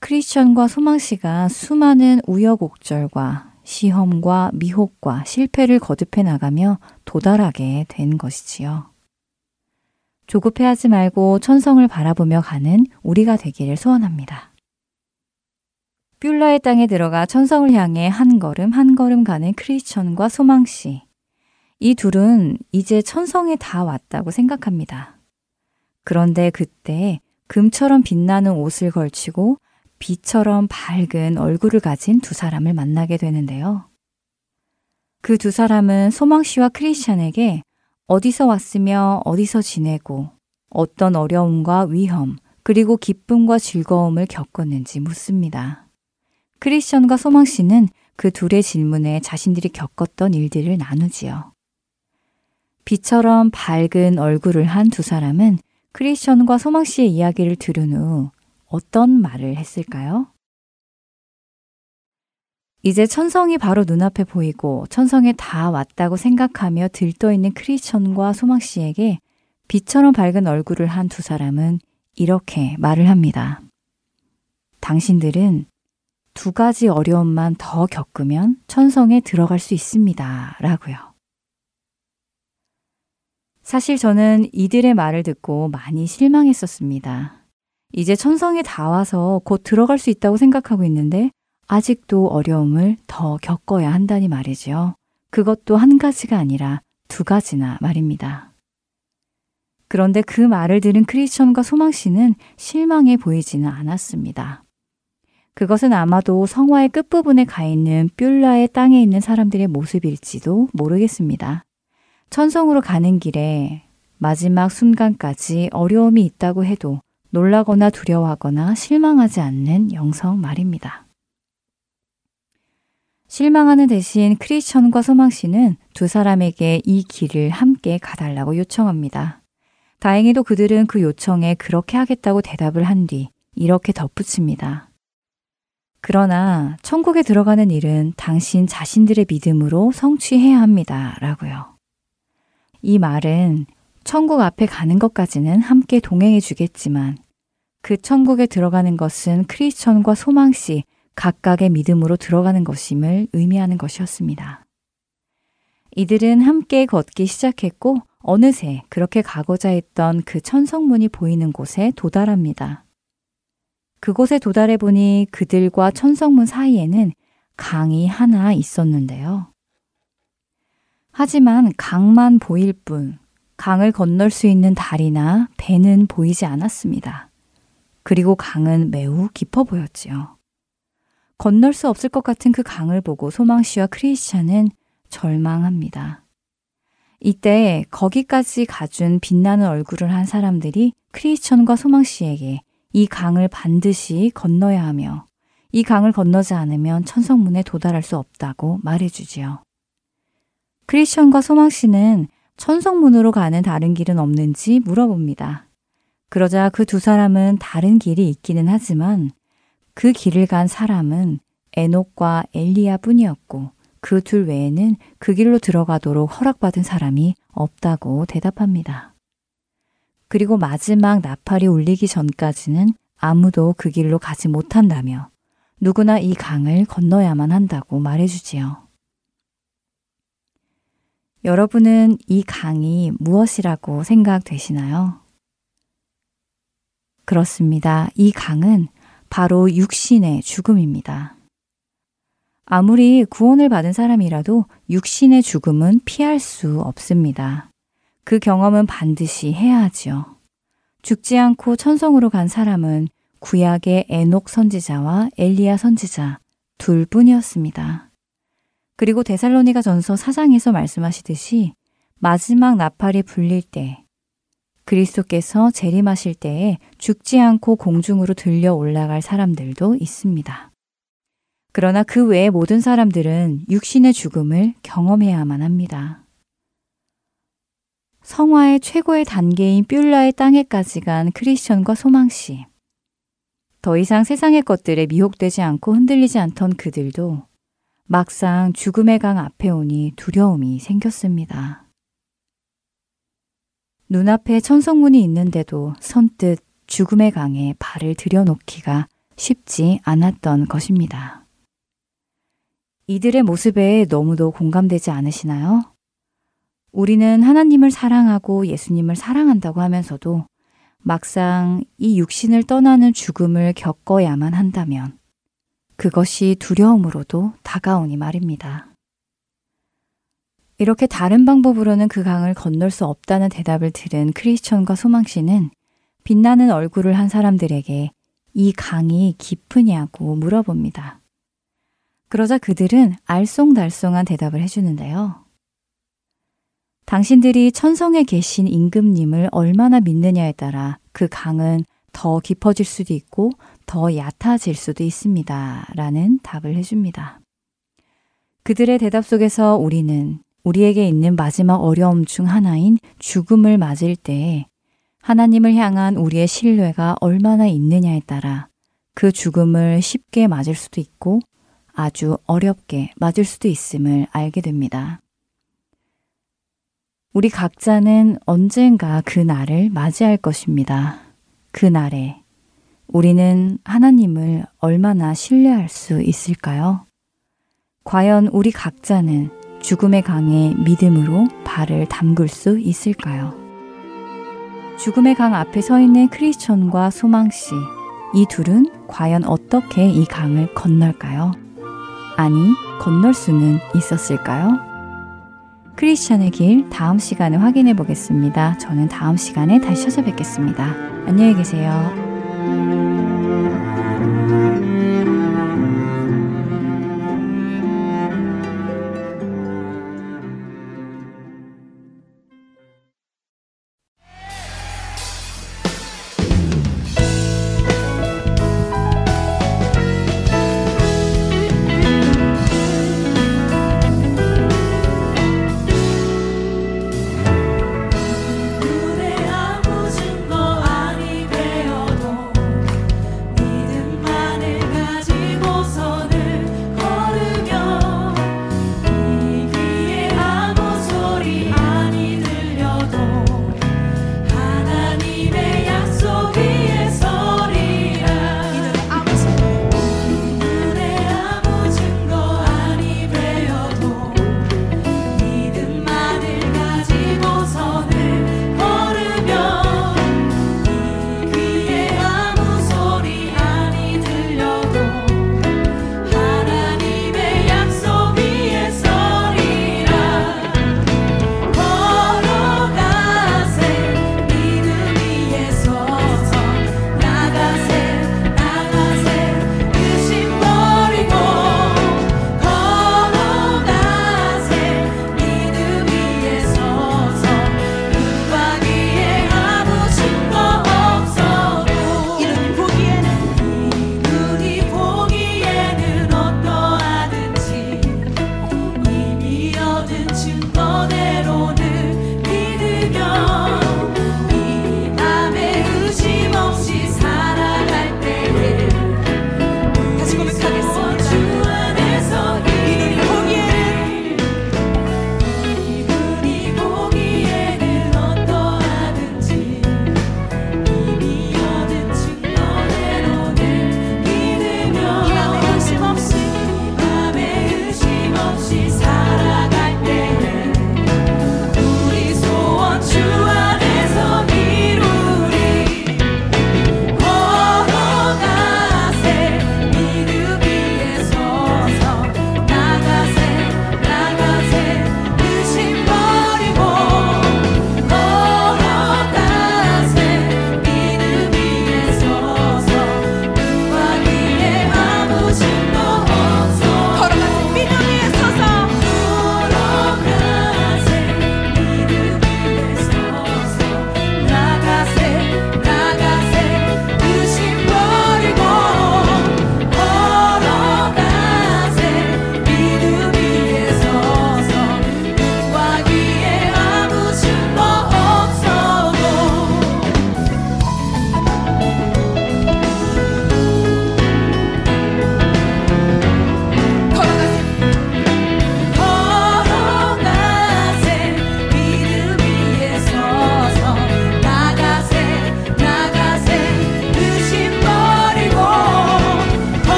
크리스천과 소망 씨가 수많은 우여곡절과 시험과 미혹과 실패를 거듭해 나가며 도달하게 된 것이지요. 조급해하지 말고 천성을 바라보며 가는 우리가 되기를 소원합니다. 뷸라의 땅에 들어가 천성을 향해 한 걸음 한 걸음 가는 크리스천과 소망 씨. 이 둘은 이제 천성에 다 왔다고 생각합니다. 그런데 그때 금처럼 빛나는 옷을 걸치고 비처럼 밝은 얼굴을 가진 두 사람을 만나게 되는데요. 그 두 사람은 소망 씨와 크리스찬에게 어디서 왔으며 어디서 지내고 어떤 어려움과 위험 그리고 기쁨과 즐거움을 겪었는지 묻습니다. 크리스천과 소망 씨는 그 둘의 질문에 자신들이 겪었던 일들을 나누지요. 비처럼 밝은 얼굴을 한 두 사람은 크리스천과 소망 씨의 이야기를 들은 후 어떤 말을 했을까요? 이제 천성이 바로 눈앞에 보이고 천성에 다 왔다고 생각하며 들떠있는 크리스천과 소망 씨에게 빛처럼 밝은 얼굴을 한 두 사람은 이렇게 말을 합니다. 당신들은 두 가지 어려움만 더 겪으면 천성에 들어갈 수 있습니다. 라고요. 사실 저는 이들의 말을 듣고 많이 실망했었습니다. 이제 천성에 다 와서 곧 들어갈 수 있다고 생각하고 있는데 아직도 어려움을 더 겪어야 한다니 말이지요. 그것도 한 가지가 아니라 두 가지나 말입니다. 그런데 그 말을 들은 크리스천과 소망 씨는 실망해 보이지는 않았습니다. 그것은 아마도 성화의 끝부분에 가 있는 뷸라의 땅에 있는 사람들의 모습일지도 모르겠습니다. 천성으로 가는 길에 마지막 순간까지 어려움이 있다고 해도 놀라거나 두려워하거나 실망하지 않는 영성 말입니다. 실망하는 대신 크리스천과 소망 씨는 두 사람에게 이 길을 함께 가달라고 요청합니다. 다행히도 그들은 그 요청에 그렇게 하겠다고 대답을 한 뒤 이렇게 덧붙입니다. 그러나 천국에 들어가는 일은 당신 자신들의 믿음으로 성취해야 합니다. 라고요. 이 말은 천국 앞에 가는 것까지는 함께 동행해 주겠지만 그 천국에 들어가는 것은 크리스천과 소망씨 각각의 믿음으로 들어가는 것임을 의미하는 것이었습니다. 이들은 함께 걷기 시작했고 어느새 그렇게 가고자 했던 그 천성문이 보이는 곳에 도달합니다. 그곳에 도달해 보니 그들과 천성문 사이에는 강이 하나 있었는데요. 하지만 강만 보일 뿐 강을 건널 수 있는 다리나 배는 보이지 않았습니다. 그리고 강은 매우 깊어 보였지요. 건널 수 없을 것 같은 그 강을 보고 소망 씨와 크리스찬은 절망합니다. 이때 거기까지 가준 빛나는 얼굴을 한 사람들이 크리스천과 소망 씨에게 이 강을 반드시 건너야 하며 이 강을 건너지 않으면 천성문에 도달할 수 없다고 말해주지요. 크리스천과 소망 씨는 천성문으로 가는 다른 길은 없는지 물어봅니다. 그러자 그 두 사람은 다른 길이 있기는 하지만 그 길을 간 사람은 에녹과 엘리야 뿐이었고 그 둘 외에는 그 길로 들어가도록 허락받은 사람이 없다고 대답합니다. 그리고 마지막 나팔이 울리기 전까지는 아무도 그 길로 가지 못한다며 누구나 이 강을 건너야만 한다고 말해주지요. 여러분은 이 강이 무엇이라고 생각되시나요? 그렇습니다. 이 강은 바로 육신의 죽음입니다. 아무리 구원을 받은 사람이라도 육신의 죽음은 피할 수 없습니다. 그 경험은 반드시 해야 하지요. 죽지 않고 천성으로 간 사람은 구약의 에녹 선지자와 엘리야 선지자 둘 뿐이었습니다. 그리고 데살로니가 전서 4장에서 말씀하시듯이 마지막 나팔이 불릴 때 그리스도께서 재림하실 때에 죽지 않고 공중으로 들려 올라갈 사람들도 있습니다. 그러나 그 외의 모든 사람들은 육신의 죽음을 경험해야만 합니다. 성화의 최고의 단계인 뷸라의 땅에까지 간 크리스천과 소망씨. 더 이상 세상의 것들에 미혹되지 않고 흔들리지 않던 그들도 막상 죽음의 강 앞에 오니 두려움이 생겼습니다. 눈앞에 천성문이 있는데도 선뜻 죽음의 강에 발을 들여놓기가 쉽지 않았던 것입니다. 이들의 모습에 너무도 공감되지 않으시나요? 우리는 하나님을 사랑하고 예수님을 사랑한다고 하면서도 막상 이 육신을 떠나는 죽음을 겪어야만 한다면 그것이 두려움으로도 다가오니 말입니다. 이렇게 다른 방법으로는 그 강을 건널 수 없다는 대답을 들은 크리스천과 소망 씨는 빛나는 얼굴을 한 사람들에게 이 강이 깊으냐고 물어봅니다. 그러자 그들은 알쏭달쏭한 대답을 해주는데요. 당신들이 천성에 계신 임금님을 얼마나 믿느냐에 따라 그 강은 더 깊어질 수도 있고 더 얕아질 수도 있습니다. 라는 답을 해줍니다. 그들의 대답 속에서 우리는 우리에게 있는 마지막 어려움 중 하나인 죽음을 맞을 때 하나님을 향한 우리의 신뢰가 얼마나 있느냐에 따라 그 죽음을 쉽게 맞을 수도 있고 아주 어렵게 맞을 수도 있음을 알게 됩니다. 우리 각자는 언젠가 그 날을 맞이할 것입니다. 그 날에 우리는 하나님을 얼마나 신뢰할 수 있을까요? 과연 우리 각자는 죽음의 강에 믿음으로 발을 담글 수 있을까요? 죽음의 강 앞에 서 있는 크리스천과 소망씨, 이 둘은 과연 어떻게 이 강을 건널까요? 아니, 건널 수는 있었을까요? 크리스천의 길 다음 시간에 확인해 보겠습니다. 저는 다음 시간에 다시 찾아뵙겠습니다. 안녕히 계세요.